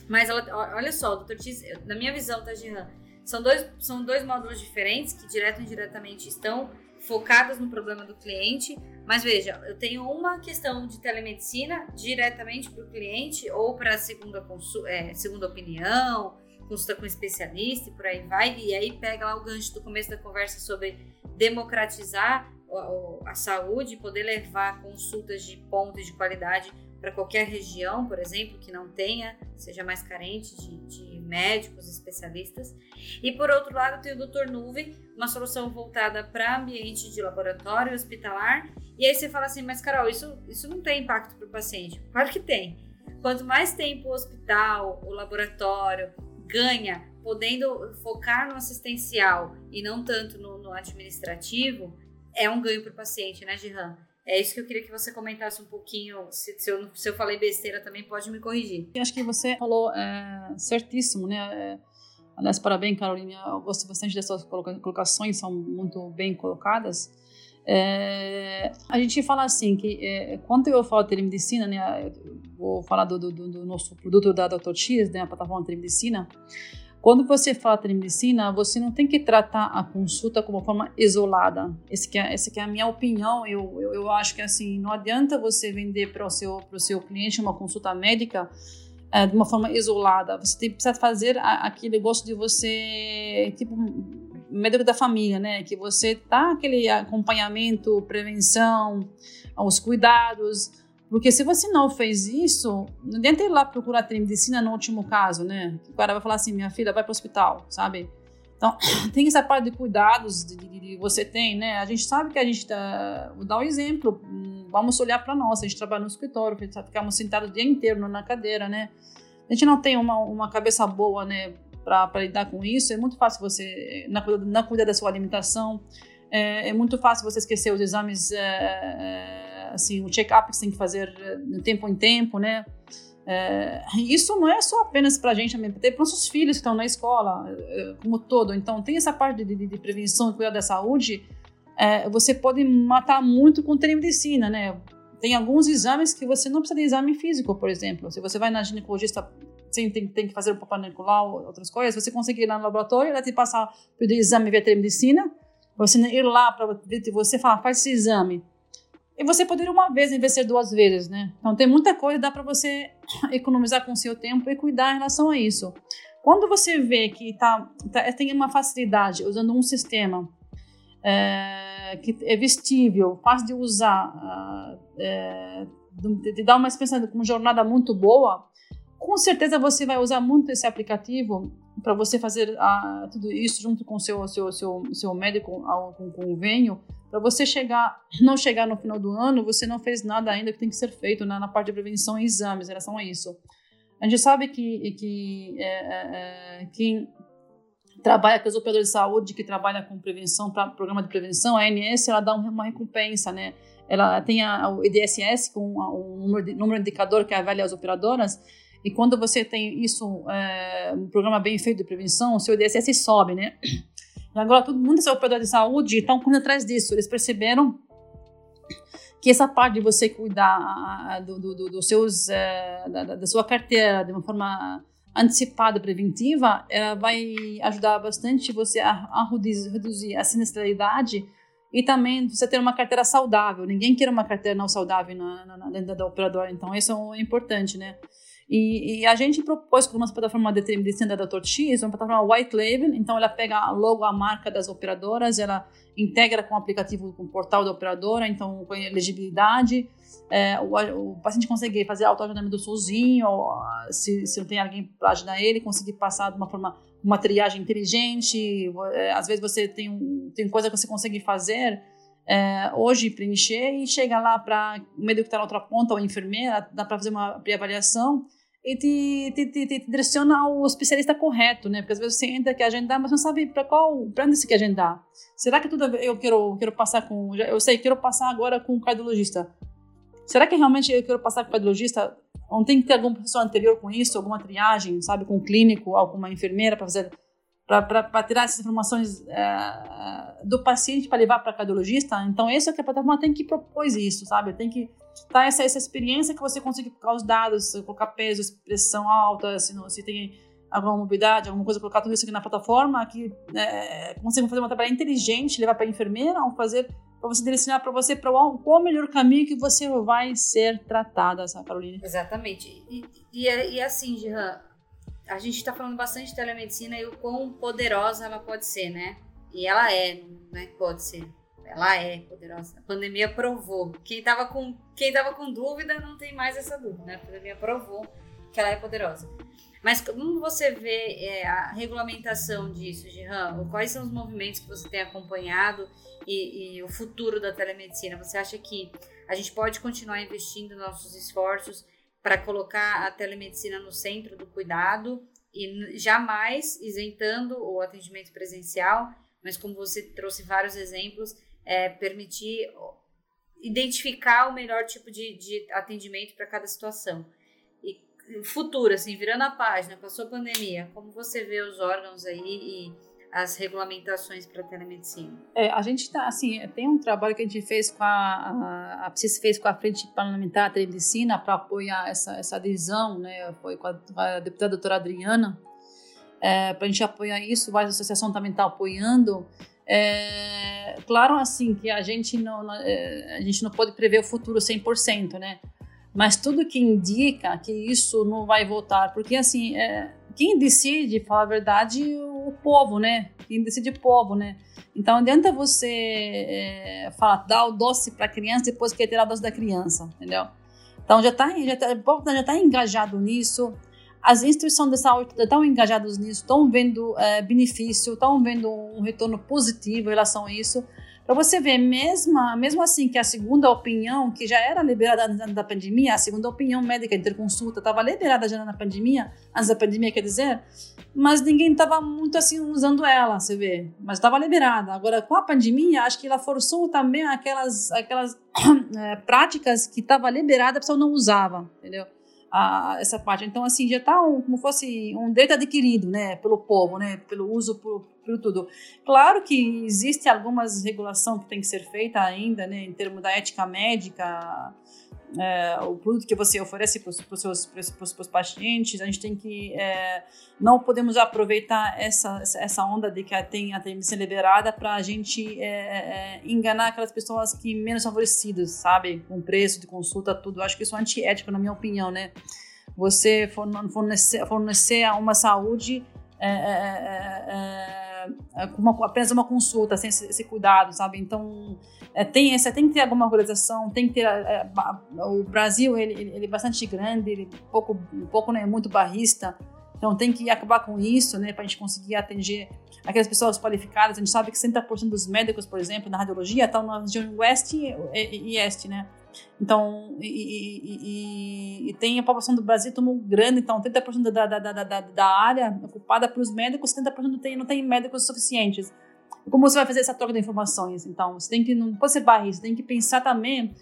Mas ela, olha só, o Dr. Tees, na minha visão, tá, Jihan, são dois, são dois módulos diferentes que direto e indiretamente estão focadas no problema do cliente. Mas veja, eu tenho uma questão de telemedicina diretamente para o cliente ou para a segunda, é, segunda opinião, consulta com especialista e por aí vai. E aí pega lá o gancho do começo da conversa sobre democratizar a, saúde, poder levar consultas de ponto de qualidade para qualquer região, por exemplo, que não tenha, seja mais carente de, de, médicos, especialistas. E por outro lado, tem o Doutor Nuvem, uma solução voltada para ambiente de laboratório hospitalar. E aí você fala assim, mas Carol, isso, isso não tem impacto para o paciente? Claro que tem. Quanto mais tempo o hospital, o laboratório ganha, podendo focar no assistencial e não tanto no, no administrativo, é um ganho para o paciente, né, Gihan? É isso que eu queria que você comentasse um pouquinho. Se, se, eu, se eu falei besteira também, pode me corrigir. Eu acho que você falou é, certíssimo, né? É, aliás, parabéns, Carolina. Eu gosto bastante dessas colocações, são muito bem colocadas. É, a gente fala assim que é, quando eu falo telemedicina, né, vou falar do, do, do, nosso produto da Dr. X, né, a plataforma telemedicina. Quando você fala telemedicina, você não tem que tratar a consulta como forma isolada. Esse que é, essa que é a minha opinião. Eu, eu, eu acho que assim, não adianta você vender para o seu, seu cliente uma consulta médica é, de uma forma isolada. Você tem, precisa fazer a, aquele negócio de você, tipo, médico da família, né? Que você tá aquele acompanhamento, prevenção, os cuidados porque se você não fez isso, não adianta ir lá procurar telemedicina no último caso, né? O cara vai falar assim, minha filha vai para o hospital, sabe? Então, *clears throat* tem essa parte de cuidados que você tem, né? A gente sabe que a gente tá... Vou dar um exemplo. Vamos olhar para nós. A gente trabalha no escritório, ficamos sentados o dia inteiro na cadeira, né? A gente não tem uma, uma cabeça boa, né? Para lidar com isso. É muito fácil você cuidar, cuidar da sua alimentação. É, é, muito fácil você esquecer os exames... É, é assim, o check-up que você tem que fazer eh, de tempo em tempo, né? É, isso não é só apenas para a gente, também para nossos filhos que estão na escola, eh, como todo. Então, tem essa parte de, de, de prevenção e cuidar da saúde. É, você pode matar muito com telemedicina, né? Tem alguns exames que você não precisa de exame físico, por exemplo. Se você vai na ginecologista, tem, tem, tem que fazer um Papa Nicolau, outras coisas, você consegue ir lá no laboratório, ela te passar o exame via telemedicina, você ir lá para você falar, faz esse exame e você poderia uma vez ser duas vezes, né? Então tem muita coisa, dá para você *coughs* economizar com o seu tempo e cuidar em relação a isso. Quando você vê que tá, tá tem uma facilidade usando um sistema é, que é vestível, fácil de usar, é, de, de dar uma experiência com jornada muito boa, com certeza você vai usar muito esse aplicativo para você fazer a, tudo isso junto com seu, seu, seu, seu médico, com convênio, para você chegar, não chegar no final do ano, você não fez nada ainda que tem que ser feito né, na parte de prevenção e exames em relação a isso. A gente sabe que, que é, é, é quem trabalha com os operadores de saúde, que trabalha com prevenção, pra, programa de prevenção, a ANS, ela dá uma recompensa, né? Ela tem a, o EDSS, com um número de, número indicador que avalia as operadoras, e quando você tem isso, é, um programa bem feito de prevenção, o seu IDSS sobe, né? E agora, todo mundo, esse operador de saúde, estão correndo atrás disso. Eles perceberam que essa parte de você cuidar do, do, do, dos seus, é, da, da, sua carteira de uma forma antecipada, preventiva, ela vai ajudar bastante você a, a reduzir a sinistralidade e também você ter uma carteira saudável. Ninguém quer uma carteira não saudável na, na, dentro da operadora, então isso é importante, né? E, e, a gente propôs com uma plataforma de telemedicina da Dr. X, uma plataforma white label, então ela pega logo a marca das operadoras, ela integra com o aplicativo, com o portal da operadora, então com elegibilidade, é, o, o, paciente consegue fazer autoagendamento sozinho, ou, se, se não tem alguém para ajudar ele, conseguir passar de uma forma, uma triagem inteligente, é, às vezes você tem, tem coisa que você consegue fazer é, hoje preencher e chega lá para o médico que está na outra ponta, ou enfermeira, dá para fazer uma pré-avaliação, e te, te, te, te, direciona ao especialista correto, né? Porque às vezes você entra que agendar, mas não sabe para qual, onde você quer agendar. Será que tudo eu quero, quero passar com, eu sei, quero passar agora com o cardiologista. Será que realmente eu quero passar com o cardiologista? Não tem que ter alguma pessoa anterior com isso, alguma triagem, sabe, com um clínico, alguma enfermeira para fazer para tirar essas informações é, do paciente para levar para cardiologista. Então, isso é que a plataforma tem que propor isso, sabe? Tem que dar essa, essa experiência que você consegue colocar os dados, colocar peso, pressão alta, se, não, se tem alguma mobilidade, alguma coisa, colocar tudo isso aqui na plataforma, que é, consiga fazer uma trabalho inteligente, levar para a enfermeira, ou fazer para você direcionar para você para qual o melhor caminho que você vai ser tratada, essa Carolina. Exatamente. E, e, e assim, Jean, a gente está falando bastante de telemedicina e o quão poderosa ela pode ser, né? E ela é, não é pode ser. Ela é poderosa. A pandemia provou. Quem estava com, quem tava com dúvida não tem mais essa dúvida, né? A pandemia provou que ela é poderosa. Mas como você vê é, a regulamentação disso, Jean? Quais são os movimentos que você tem acompanhado e, e, o futuro da telemedicina? Você acha que a gente pode continuar investindo nossos esforços para colocar a telemedicina no centro do cuidado e jamais isentando o atendimento presencial, mas como você trouxe vários exemplos, é, permitir identificar o melhor tipo de, de atendimento para cada situação. Futuro, assim, virando a página, passou a pandemia, como você vê os órgãos aí e as regulamentações para a telemedicina? É, a gente está, assim, tem um trabalho que a gente fez com a, a, a PSIS fez com a Frente Parlamentar da Telemedicina para apoiar essa, essa adesão, né, foi com a, a deputada doutora Adriana, é, para a gente apoiar isso, várias associações também estão tá apoiando, é, claro, assim, que a gente não, é, a gente não pode prever o futuro 100%, né, mas tudo que indica que isso não vai voltar, porque assim, é, quem decide, falar a verdade, o povo, né? Quem decide é o povo, né? Então, adianta você é, falar, dar o doce para a criança depois que tirar o doce da criança, entendeu? Então, já está já tá, já tá engajado nisso, as instituições de saúde estão engajadas nisso, estão vendo é, benefício, estão vendo um retorno positivo em relação a isso. Para você ver, mesmo, mesmo assim que a segunda opinião, que já era liberada antes da pandemia, a segunda opinião médica interconsulta estava liberada já na pandemia, antes da pandemia, quer dizer, mas ninguém estava muito assim usando ela, você vê. Mas estava liberada. Agora, com a pandemia, acho que ela forçou também aquelas, aquelas é, *coughs* práticas que estava liberada, a pessoa não usava, entendeu? A, essa parte. Então, assim, já está um, como fosse um direito adquirido, né, pelo povo, né, pelo uso, por, tudo. Claro que existe algumas regulação que tem que ser feita ainda, né, em termos da ética médica, é, o produto que você oferece para os seus pros, pacientes, a gente tem que é, não podemos aproveitar essa essa onda de que tem a medicina liberada para a gente é, é, enganar aquelas pessoas que menos favorecidas, sabe, com preço de consulta tudo. Acho que isso é antiético na minha opinião, né? Você fornecer, fornecer uma saúde é, é, uma, apenas uma consulta, sem esse, esse cuidado, sabe? Então é, tem, esse, tem que ter alguma organização, tem que ter. É, o Brasil ele, ele, é bastante grande, ele é pouco, pouco não é muito barrista, então tem que acabar com isso, né, para a gente conseguir atender aquelas pessoas qualificadas. A gente sabe que 60% dos médicos, por exemplo, na radiologia estão na região oeste e, e este, né? Então, e, e, e, tem a população do Brasil tão grande, então 30% da, da, da, da, da área ocupada pelos médicos, 70% tem, não tem médicos suficientes. Como você vai fazer essa troca de informações? Então, você tem que, não pode ser barriga, você tem que pensar também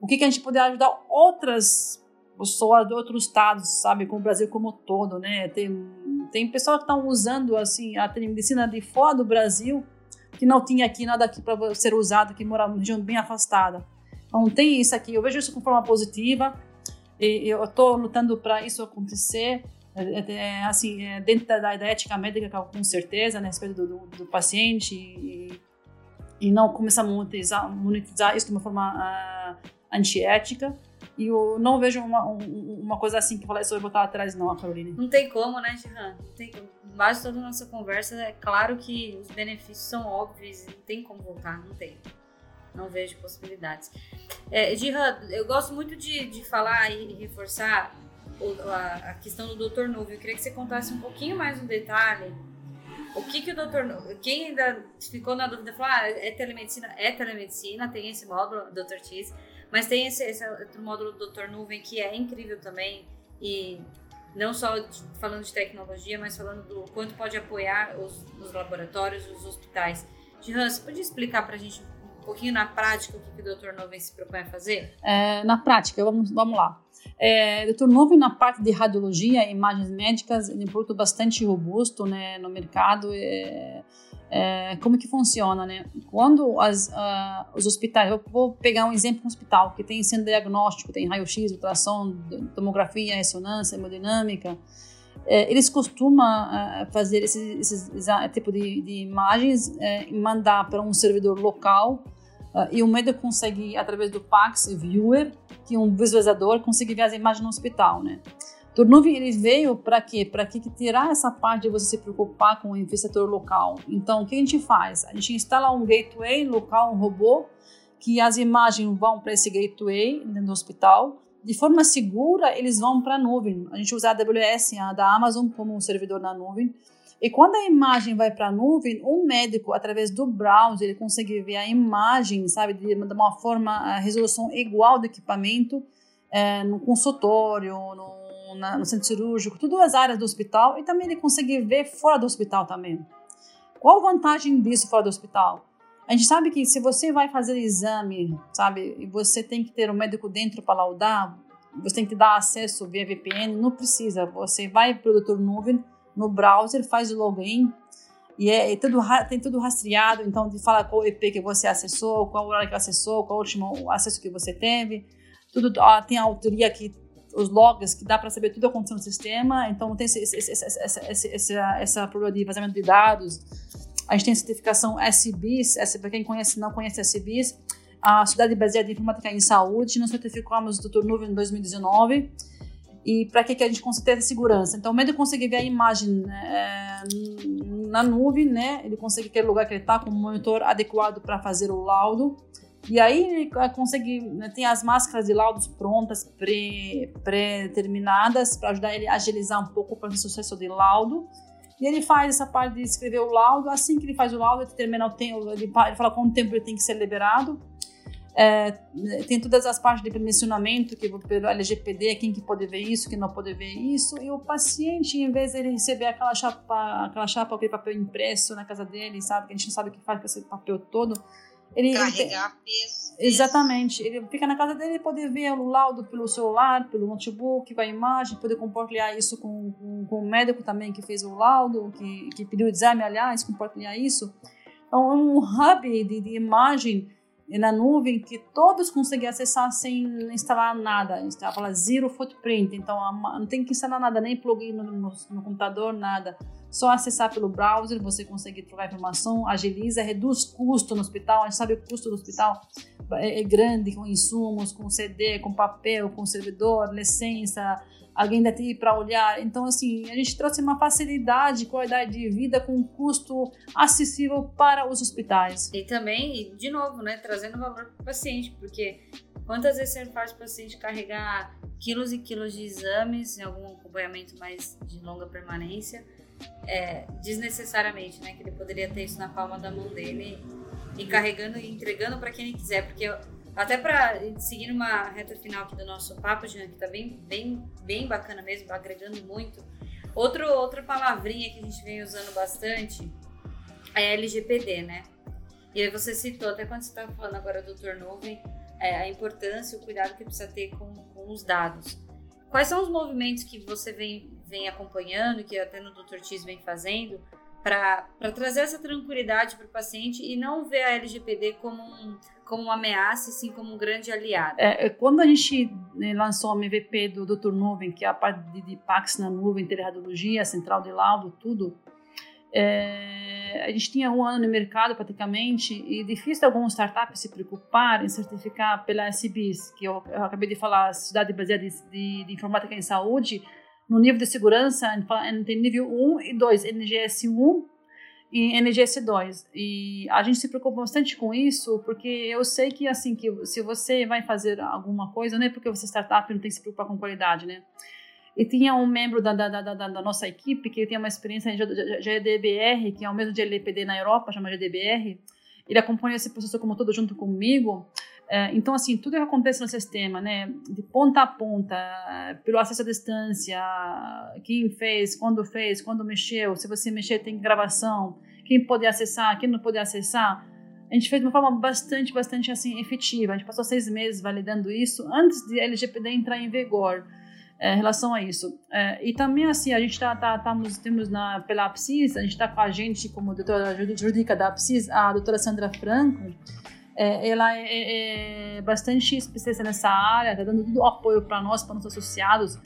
o que, que a gente poder ajudar outras pessoas de outros estados, sabe, com o Brasil como todo, né? Tem, tem pessoas que estão usando, assim, a telemedicina de fora do Brasil, que não tinha aqui nada aqui para ser usado, que mora em região bem afastada. Então, tem isso aqui. Eu vejo isso com forma positiva. E eu estou lutando para isso acontecer. É, é, é, assim, é, dentro da, da, ética médica, com certeza, né, a respeito do, do, do paciente e, e, não começar a monetizar, monetizar isso de uma forma uh, antiética. E eu não vejo uma, uma coisa assim que falei sobre botar atrás, não, Caroline. Não tem como, né? Não tem. Base toda a nossa conversa, é claro que os benefícios são óbvios, não tem como voltar, não tem. Não vejo possibilidades. É, eu gosto muito de, de falar e reforçar a, questão do Dr. Nuvem. Eu queria que você contasse um pouquinho mais um detalhe. O que, que o doutor. Quem ainda ficou na dúvida, falou: ah, é telemedicina? É telemedicina, tem esse módulo, Dr. Tis, mas tem esse, esse outro módulo do Dr. Nuvem que é incrível também. E não só falando de tecnologia, mas falando do quanto pode apoiar os, os laboratórios, os hospitais. Jean, você pode explicar para a gente um pouquinho na prática o que, que o Dr. Nuvem se propõe a fazer? É, na prática, vamos, vamos lá. É, Dr. Novo, na parte de radiologia imagens médicas, é um produto bastante robusto né, no mercado. É, é, como que funciona, né? Quando as, uh, os hospitais, eu vou pegar um exemplo um hospital que tem centro diagnóstico, tem raio-x, ultrassom, tomografia, ressonância, hemodinâmica, é, eles costumam é, fazer esse, tipo de, de imagens é, mandar para um servidor local uh, e o médico consegue, através do PAX Viewer, que é um visualizador, conseguir ver as imagens no hospital, né? Turnuvem ele veio para quê? Para que tirar essa parte de você se preocupar com o infestador local. Então, o que a gente faz? A gente instala um gateway local, um robô, que as imagens vão para esse gateway dentro do hospital. De forma segura, eles vão para a nuvem. A gente usa a AWS, a da Amazon, como um servidor na nuvem. E quando a imagem vai para a nuvem, um médico, através do browser, ele consegue ver a imagem, sabe, de uma forma, a resolução igual do equipamento, é, no consultório, no na, no centro cirúrgico, tudo as áreas do hospital e também ele consegue ver fora do hospital também. Qual a vantagem disso fora do hospital? A gente sabe que se você vai fazer exame, sabe, e você tem que ter um médico dentro para laudar, você tem que dar acesso via VPN, não precisa. Você vai para o doutor nuvem, no browser, faz o login, e é, é, tudo, tem tudo rastreado, então fala qual IP que você acessou, qual horário que acessou, qual o último acesso que você teve. Tudo ó, tem a autoria que os logs que dá para saber tudo acontecendo no sistema. Então, tem esse, esse, esse, essa, essa problema de vazamento de dados. A gente tem a certificação SBIS, para quem conhece, não conhece SBIS, a Sociedade Baseada em Informática em Saúde. Nós certificamos o Dr. Nuvem em 2019. E para que, que a gente consiga ter segurança? Então, o médico consegue ver a imagem é, na nuvem, né? Ele consegue o lugar que ele está com um monitor adequado para fazer o laudo. E aí ele consegue, né, tem as máscaras de laudos prontas, pré-determinadas, para ajudar ele a agilizar um pouco o processo de laudo. E ele faz essa parte de escrever o laudo. Assim que ele faz o laudo, ele termina o tempo, ele fala quanto tempo ele tem que ser liberado. É, tem todas as partes de permissionamento, que pelo LGPD, quem que pode ver isso, quem não pode ver isso. E o paciente, em vez de ele receber aquela chapa, aquela chapa, aquele papel impresso na casa dele, sabe? Que a gente não sabe o que faz com esse papel todo ele, Carregar ele, peso, Exatamente. Ele fica na casa dele e poder ver o laudo pelo celular, pelo notebook, com a imagem, poder compartilhar isso com, com, com o médico também que fez o laudo, que, que pediu o exame, aliás, compartilhar isso. Então, é um hub de, de imagem na nuvem que todos conseguem acessar sem instalar nada. Está fala zero footprint, então não tem que instalar nada, nem plugin no, no, no computador, nada. Só acessar pelo browser, você consegue trocar informação, agiliza, reduz custo no hospital. A gente sabe que o custo do hospital é, é grande, com insumos, com CD, com papel, com servidor, licença, alguém da TI para olhar. Então, assim, a gente trouxe uma facilidade, qualidade de vida com um custo acessível para os hospitais. E também, de novo, né, trazendo valor para o paciente, porque quantas vezes você faz o paciente carregar quilos e quilos de exames em algum acompanhamento mais de longa permanência? É, desnecessariamente, né? Que ele poderia ter isso na palma da mão dele e carregando e entregando para quem ele quiser, porque eu, até para seguir uma reta final aqui do nosso papo, Jean, que tá bem, bem, bem bacana mesmo, agregando muito. Outro, outra palavrinha que a gente vem usando bastante é LGPD, né? E aí você citou, até quando você estava falando agora do turnover, é, a importância, o cuidado que precisa ter com, com os dados. Quais são os movimentos que você vem, vem acompanhando, que até no Dr. Tis vem fazendo, para trazer essa tranquilidade para o paciente e não ver a LGPD como, um, como uma ameaça, e sim como um grande aliado? É, é quando a gente né, lançou o MVP do Dr. Nuvem, que é a parte de, de PAX na nuvem, teleradiologia, central de laudo, tudo, é, a gente tinha um ano no mercado praticamente e difícil algumas startups se preocupar em certificar pela SBIS, que eu, eu acabei de falar, Sociedade Baseada de, de, de, Informática em Saúde, no nível de segurança, tem nível 1 e 2, NGS 1 e NGS 2. E a gente se preocupa bastante com isso, porque eu sei que assim que se você vai fazer alguma coisa, não é porque você é startup não tem que se preocupar com qualidade, né? E tinha um membro da, da, da, da, nossa equipe que tem uma experiência em GDBR, que é o mesmo de LPD na Europa, chama GDBR. Ele acompanha esse processo como todo junto comigo. É, então, assim, tudo que acontece no sistema, né, de ponta a ponta, pelo acesso à distância, quem fez, quando fez, quando mexeu, se você mexer tem gravação, quem pode acessar, quem não pode acessar, a gente fez de uma forma bastante, bastante assim efetiva. A gente passou seis meses validando isso antes de a LGPD entrar em vigor é, em relação a isso. É, e também, assim, a gente tá, tá, tamos, temos na, pela APSIS, a gente está com a gente como doutora jurídica da APSIS, a doutora Sandra Franco, é, ela é, é, é bastante especialista nessa área, está dando todo o apoio para nós, para nossos associados,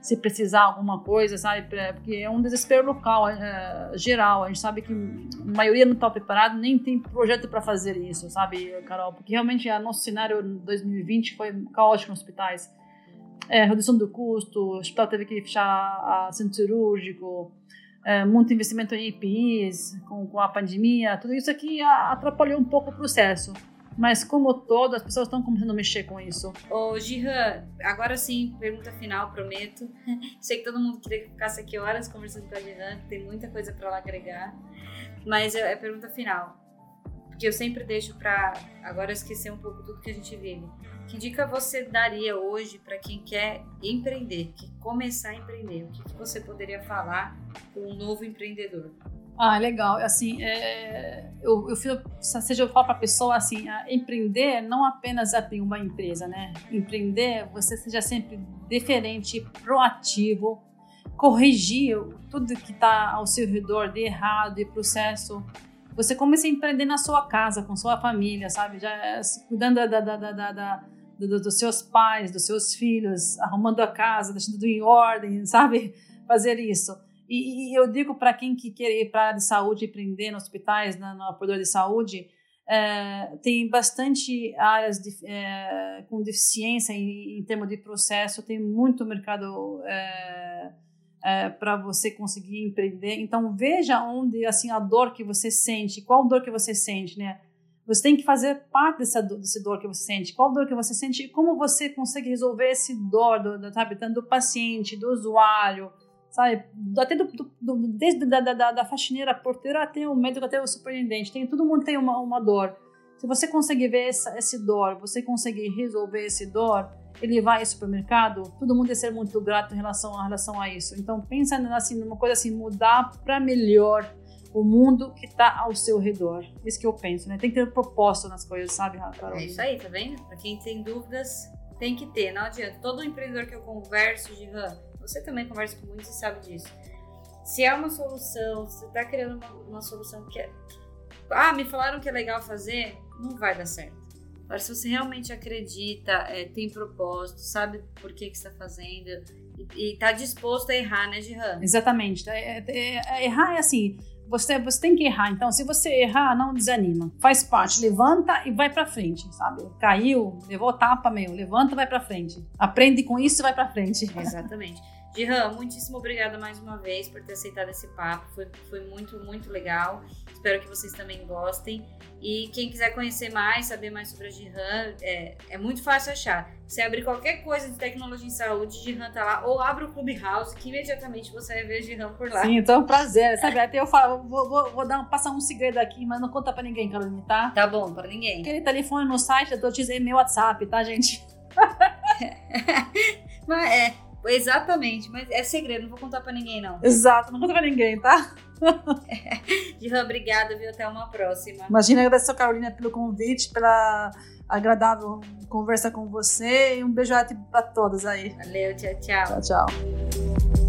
se precisar alguma coisa, sabe? Porque é um desespero local, é, geral. A gente sabe que a maioria não está preparado, nem tem projeto para fazer isso, sabe, Carol? Porque realmente o nosso cenário 2020 foi caótico nos hospitais. É, redução do custo, o hospital teve que fechar centro cirúrgico, é, muito investimento em EPIs, com, com a pandemia, tudo isso aqui atrapalhou um pouco o processo. Mas como todo, as pessoas estão começando a mexer com isso. Ô, Gihan, agora sim, pergunta final, prometo. *laughs* Sei que todo mundo queria que ficasse aqui horas conversando com a Gihan, tem muita coisa para lá agregar. Mas é, é pergunta final. Porque eu sempre deixo para agora esquecer um pouco tudo que a gente vive. Que dica você daria hoje para quem quer empreender, que começar a empreender? O que, que você poderia falar para um novo empreendedor? Ah, legal. Assim, é, eu, eu, seja, eu falo para a pessoa assim, empreender não apenas abrir uma empresa, né? Empreender, você seja sempre diferente, proativo, corrigir tudo que está ao seu redor de errado e processo. Você comece a empreender na sua casa, com sua família, sabe? Já cuidando da, da, da, da, da dos seus pais, dos seus filhos, arrumando a casa, deixando tudo em ordem, *laughs* sabe? Fazer isso. E, e eu digo para quem que quer ir para a área de saúde, empreender nos hospitais, na, no apoio de saúde, é, tem bastante áreas de, é, com deficiência em, em, termos de processo, tem muito mercado é, é para você conseguir empreender. Então veja onde assim a dor que você sente, qual dor que você sente, né? Você tem que fazer parte dessa dor, desse dor que você sente. Qual dor que você sente e como você consegue resolver esse dor, do, do, sabe, tanto do paciente, do usuário, sabe? Até do, do, desde da, da, da faxineira, porteira até o médico, até o superintendente. Tem, todo mundo tem uma, uma dor. Se você conseguir ver essa, esse dor, você conseguir resolver esse dor, ele vai ao supermercado, todo mundo ia ser muito grato em relação, em relação a isso. Então, pensa assim, numa coisa assim, mudar para melhor o mundo que está ao seu redor. Isso que eu penso, né? Tem que ter propósito nas coisas, sabe, Carol? É isso aí, tá vendo? Para quem tem dúvidas, tem que ter, não adianta. Todo empreendedor que eu converso, Gihan, você também conversa com muitos e sabe disso. Se é uma solução, se você está criando uma, uma, solução que é. Ah, me falaram que é legal fazer, não vai dar certo. Agora, se você realmente acredita, é, tem propósito, sabe por que, que está fazendo e está disposto a errar, né, Gihan? Exatamente. É, é, é, errar é assim, você, você tem que errar. Então, se você errar, não desanima. Faz parte. Levanta e vai para frente, sabe? Caiu, levou tapa, meu. Levanta e vai para frente. Aprende com isso e vai para frente. Exatamente. Gihan, muitíssimo obrigada mais uma vez por ter aceitado esse papo. Foi, foi muito, muito legal. Espero que vocês também gostem. E quem quiser conhecer mais, saber mais sobre a Gihan, é, é muito fácil achar. Você abrir qualquer coisa de tecnologia em saúde, Gihan tá lá. Ou abre o Clubhouse, que imediatamente você vai ver a Gihan por lá. Sim, então é um prazer. Sabe, até eu falo, vou, vou, vou dar, passar um segredo aqui, mas não conta pra ninguém, Carolina, tá? Tá bom, pra ninguém. Aquele telefone no site, eu tô te dizendo meu WhatsApp, tá, gente? *laughs* mas é Exatamente, mas é segredo, não vou contar pra ninguém, não. Exato, não conta pra ninguém, tá? *laughs* Diva, obrigada, viu? Até uma próxima. Imagina, agradeço a Carolina pelo convite, pela agradável conversa com você e um beijo para todas aí. Valeu, tchau, tchau. Tchau, tchau.